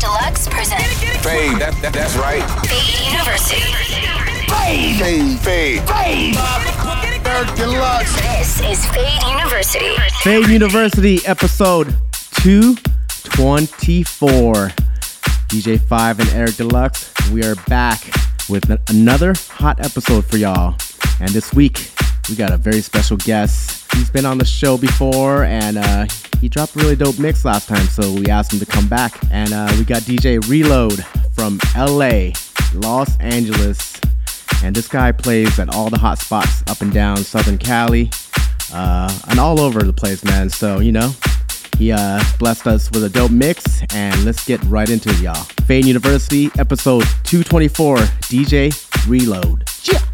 Deluxe presents Fade, that, that, that's right. Fade University. Fade, fade, fade. Fade. Eric Deluxe. This is Fade University. Fade University episode 224. DJ 5 and Eric Deluxe, we are back with another hot episode for y'all. And this week, we got a very special guest. He's been on the show before and uh, he dropped a really dope mix last time, so we asked him to come back. And uh, we got DJ Reload from LA, Los Angeles. And this guy plays at all the hot spots up and down Southern Cali uh, and all over the place, man. So, you know, he uh, blessed us with a dope mix, and let's get right into it, y'all. Fade University, episode 224, DJ Reload. Yeah.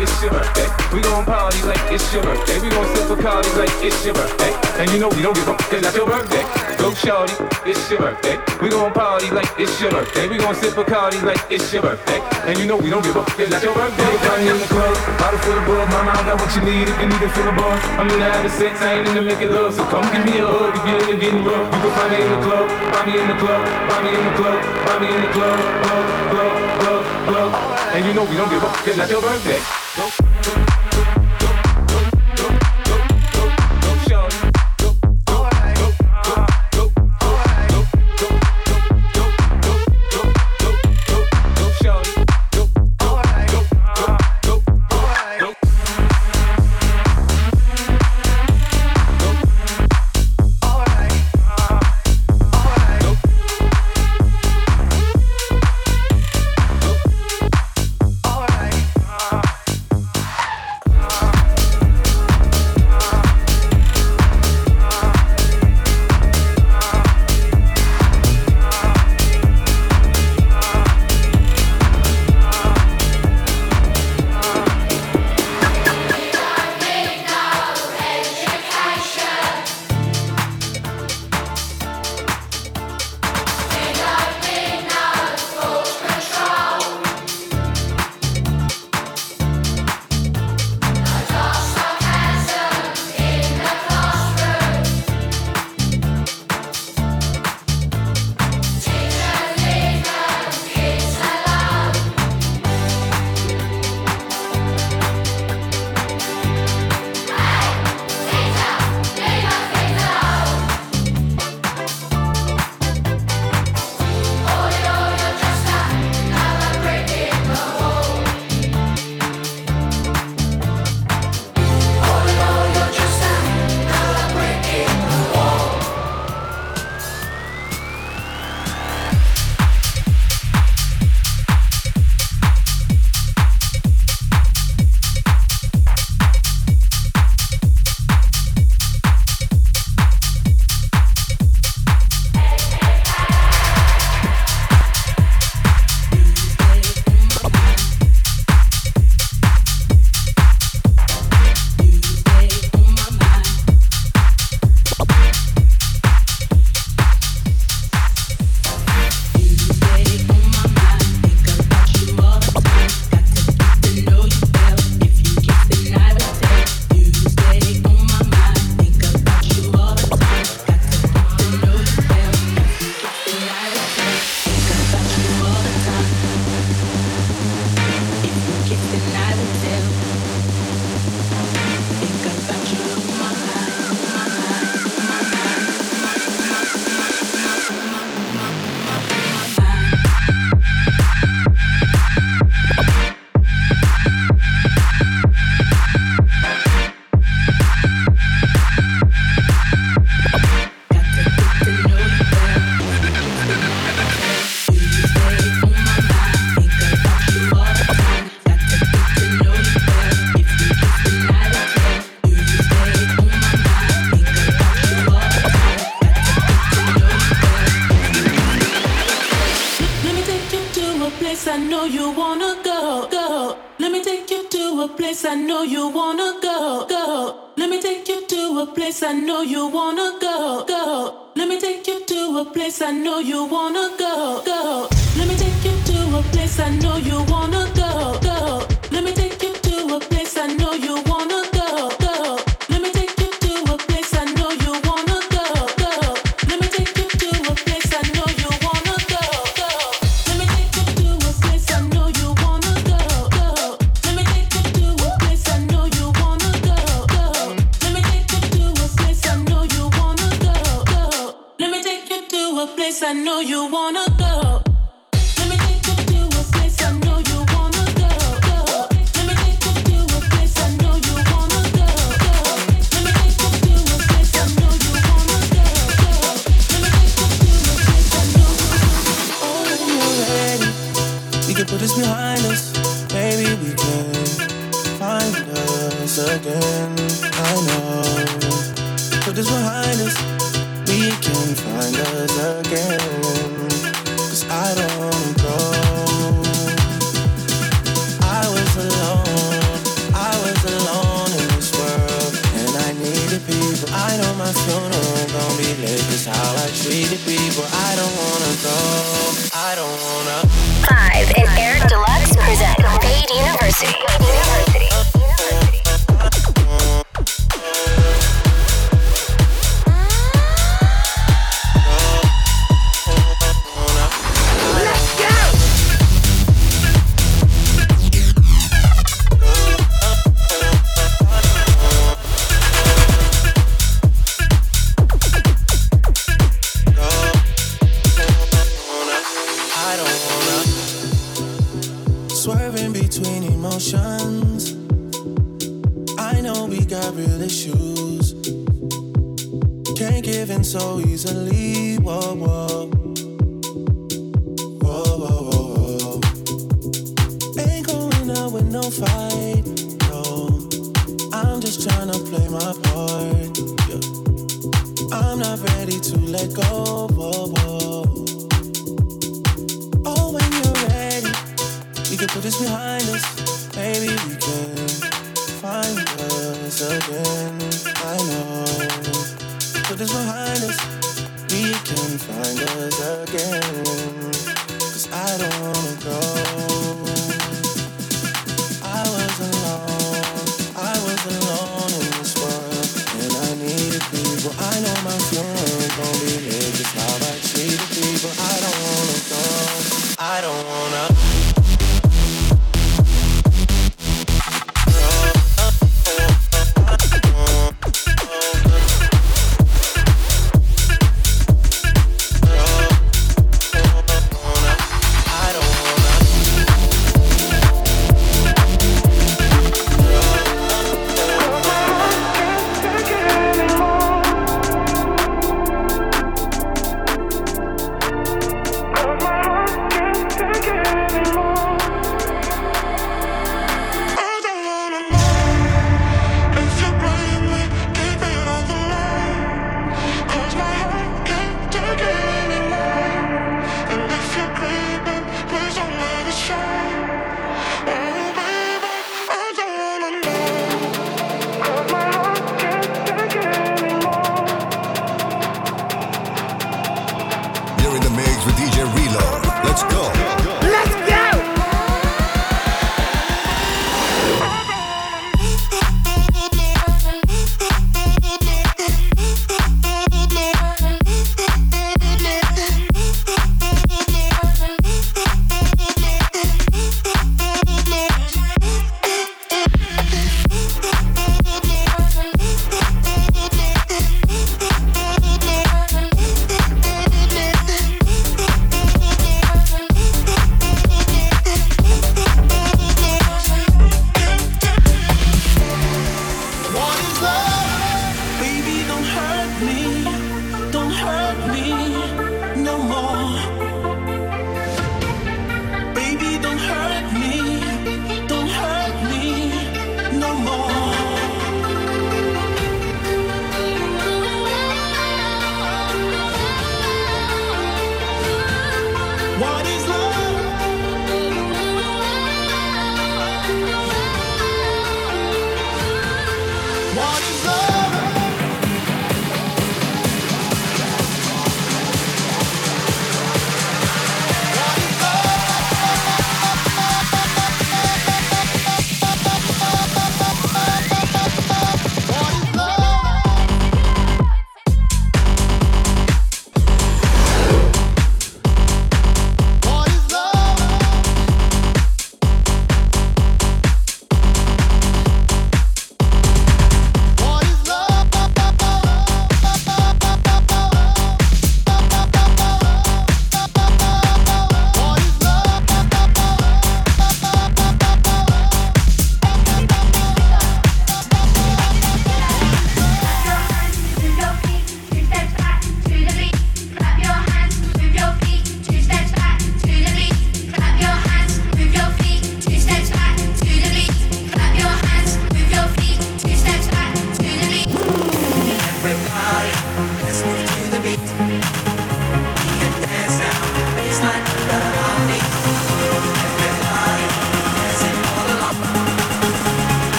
It's your birthday. We gon' party like it's your birthday. We gon' sip Bacardi like it's your birthday. And you know we don't give up, cause that's your birthday. Go shorty, it's your birthday. We gon' party like it's your birthday. We gon' sip Bacardi like it's your birthday. And you know we don't give up, cause that's your birthday. Everybody in the club, bottle full of. Mama, I got what you need if you need it full of bug. I'm in the having sex, I ain't in the making love. So come give me a hug if you're in getting rough. You can find me in the club, find me in the club, find me in the club, find me in the club, club, club, club, club. And you know we don't give up, cause that's your birthday. Go. winner with no fight. No, I'm just trying to play my part. Yeah. I'm not ready to let go. Whoa, whoa. Oh, when you're ready, we can put this behind us. Maybe we can find us again. I know. Put this behind us. We can find us again.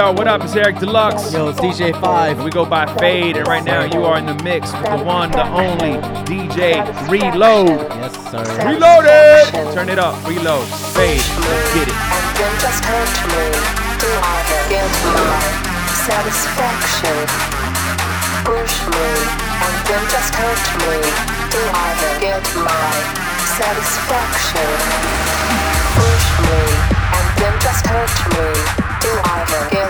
Yo, yo, what up? It's Eric Deluxe. Yo, it's DJ Five. We go by Fade, and right now you are in the mix with the one, the only DJ Reload. Yes, sir. Reloaded! Turn it up. Reload. Fade. Let's get it. And then just hurt me. Do I get my satisfaction? Push me, and then just hurt me. Do I get my satisfaction? Push me, and then just hurt me. Do I get my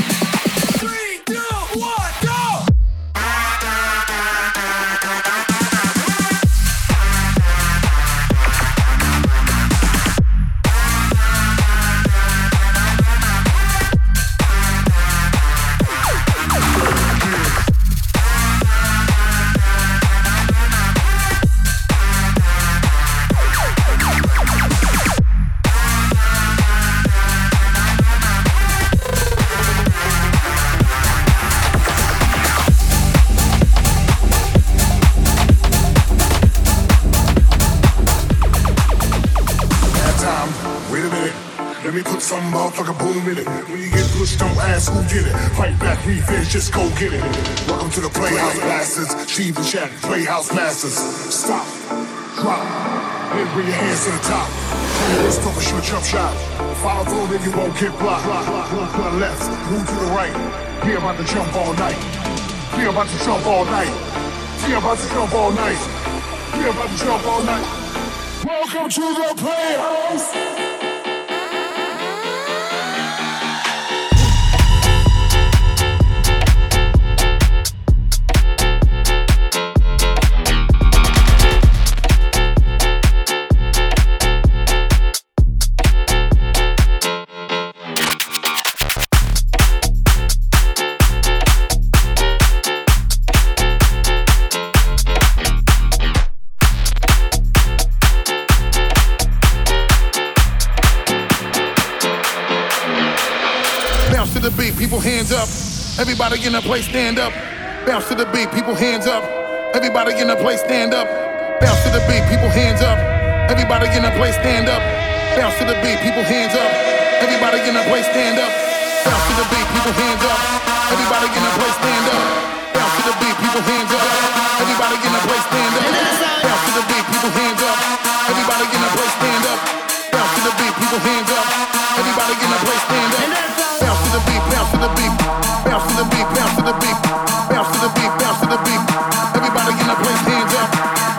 Just go get it. Welcome to the Playhouse Masters. Steve and Shaq, Playhouse Masters. Stop, drop, then bring your hands to the top. Let's talk a short jump shot. Follow through, then you won't get blocked. Look to the left, move to the right. We about to jump all night. We about to jump all night. We about to jump all night. We about to jump all night. Welcome to the Playhouse. Everybody in the place stand up. Bounce to the beat, people hands up. Everybody in the place stand up. Bounce to the beat, people hands up. Everybody in the place stand up. Bounce to the beat, people hands up. Everybody in the place stand up. Bounce to the beat, people hands up. Everybody in the place stand up. Bounce to the beat, people hands up. Everybody in the place stand up. Bounce to the beat, people hands up. Everybody in the place stand up. Bounce to the beat, people hands up. Everybody in the place stand up. Bounce to the beat, bounce to the beat, bounce to the beat, bounce to the beat, bounce to the beat, bounce to the beat. Everybody in the place, hands up,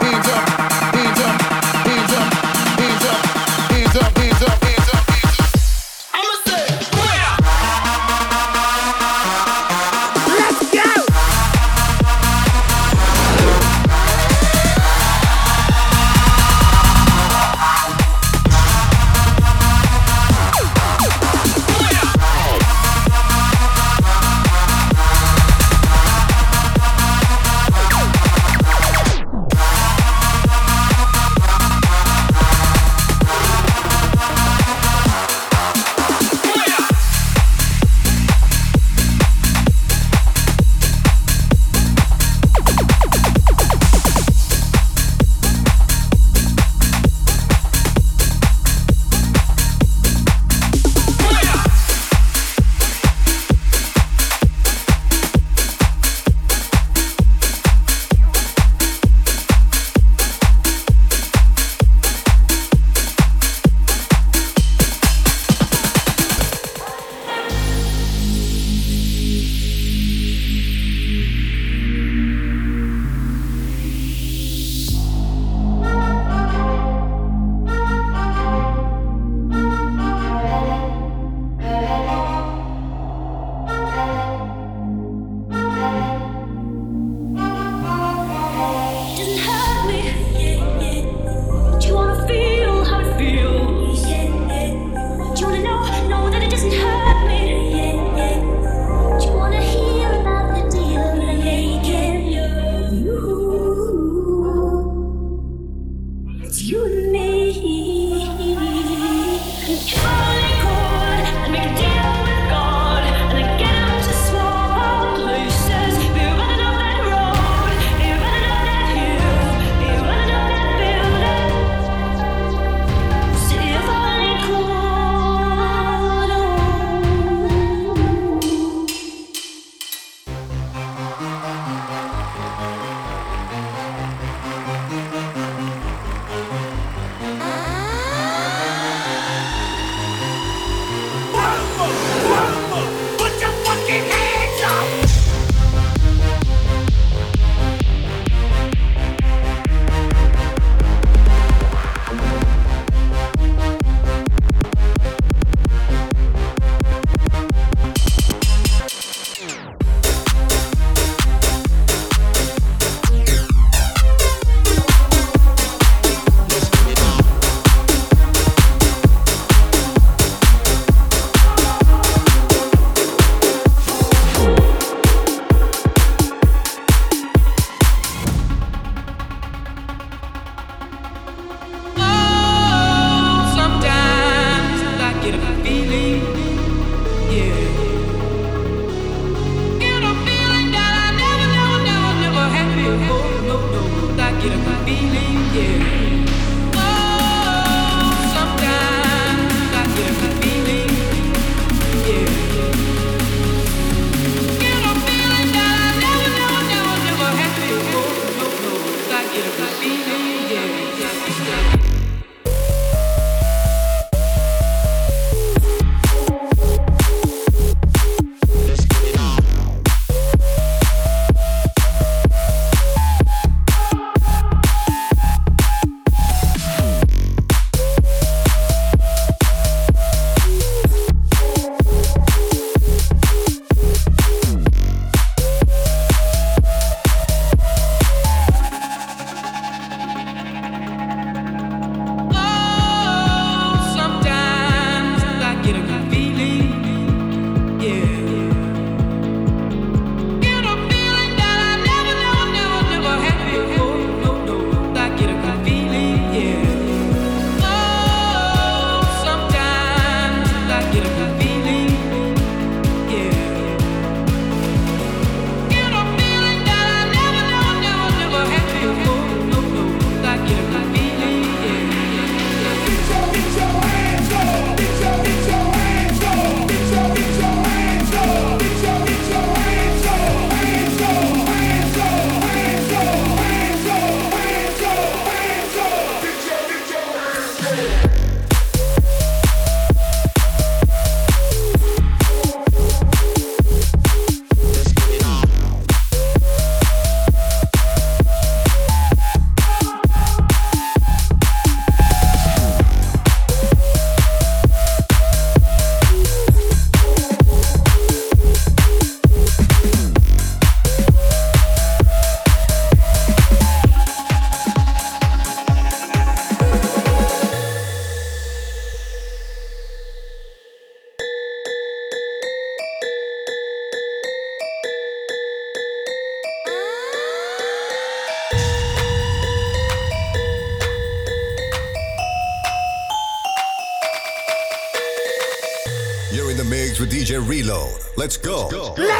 Let's go. Let's go!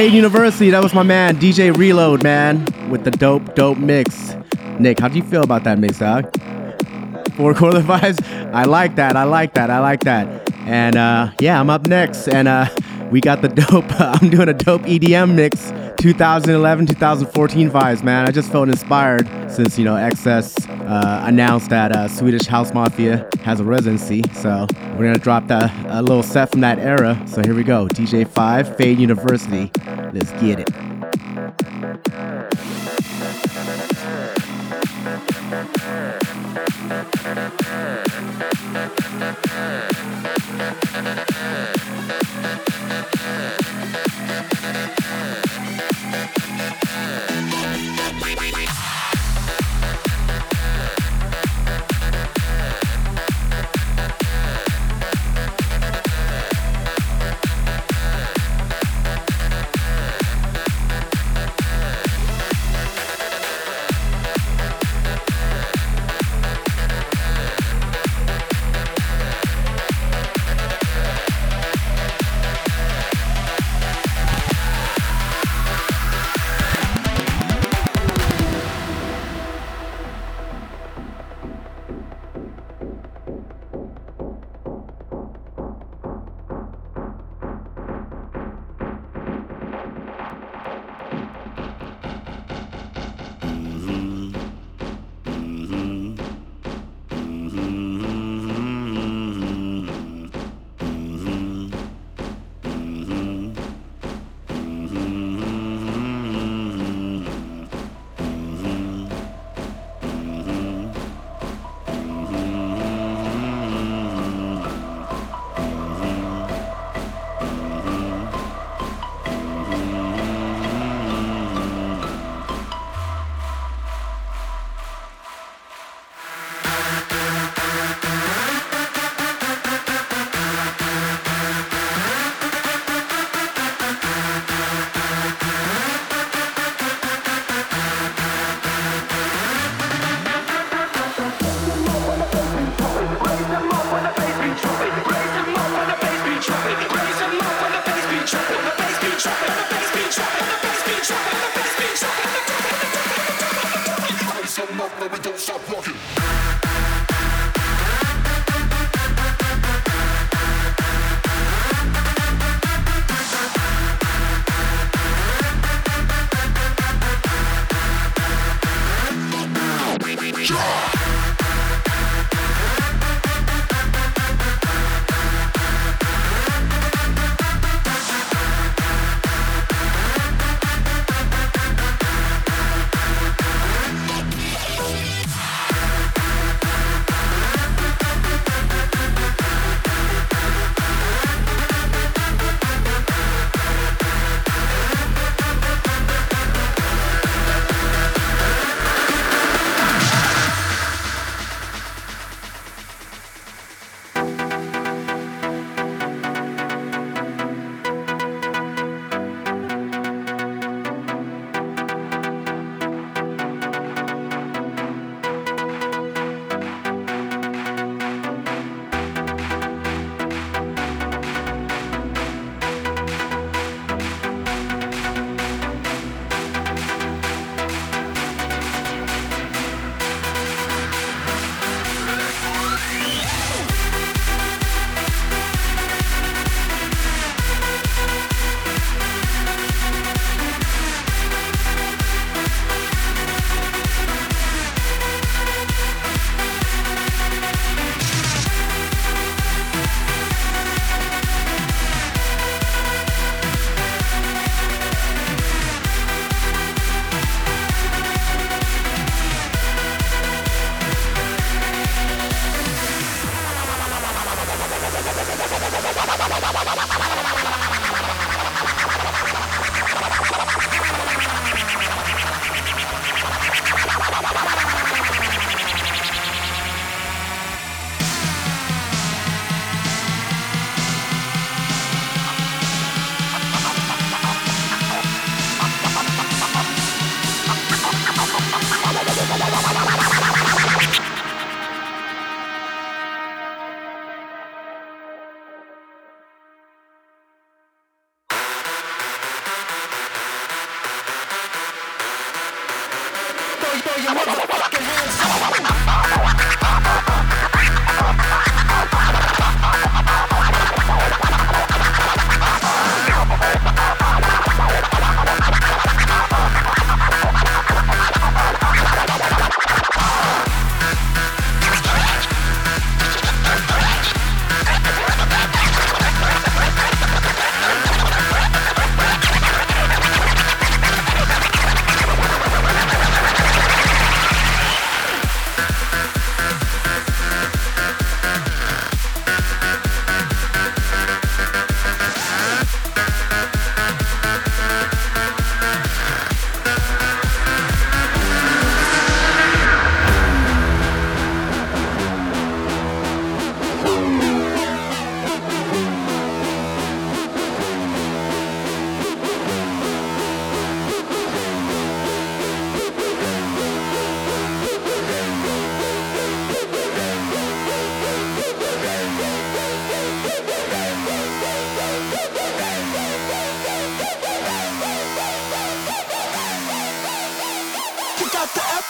Fade University, that was my man, DJ Reload, man, with the dope, dope mix. Nick, how do you feel about that mix, dog? Four quarter vibes? I like that, I like that, I like that. And uh, yeah, I'm up next, and uh, we got the dope, I'm doing a dope EDM mix, 2011, 2014 vibes, man. I just felt inspired since, you know, XS uh, announced that uh, Swedish House Mafia has a residency. So we're going to drop that, a little set from that era. So here we go DJ5, Fade University. Let's get it.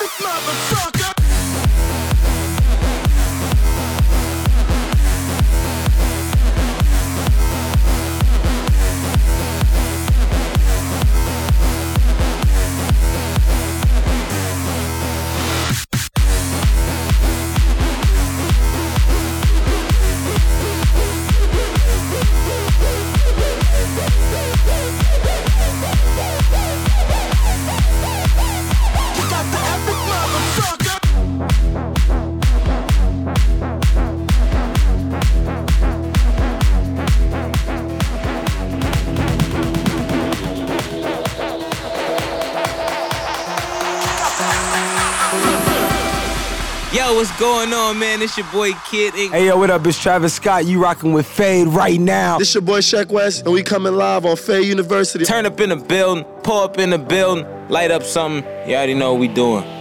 motherfucker. What's going on, man? It's your boy Kid Ink. Hey, yo, what up? It's Travis Scott. You rocking with Fade right now. This your boy Sheck West, and we coming live on Fade University. Turn up in the building, pull up in the building, light up something. You already know what we doing.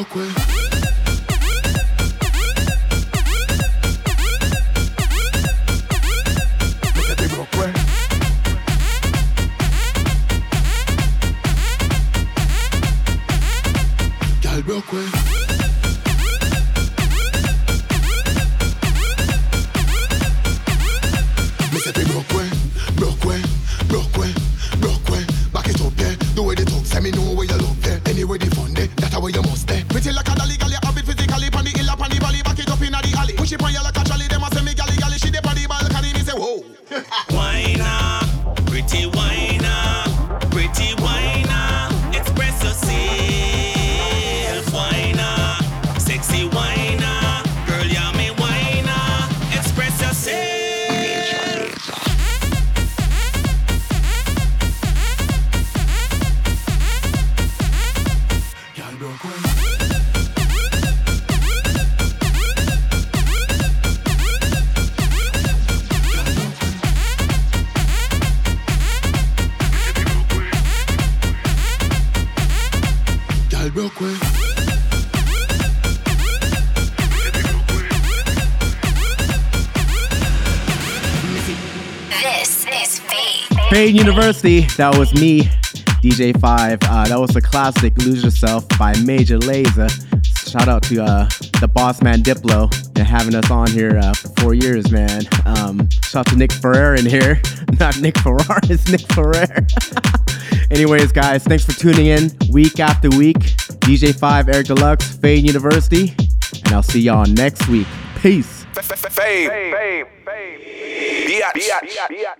real quick. University. That was me, DJ Five. Uh, that was the classic "Lose Yourself" by Major Lazer. Shout out to uh, the boss man Diplo and having us on here uh, for four years, man. Um, shout out to Nick Ferrer in here. Not Nick Ferrar, it's Nick Ferrer. Anyways, guys, thanks for tuning in week after week. DJ Five, Eric Deluxe, Fade University, and I'll see y'all next week. Peace. Fame. Fame. Fame. Fame.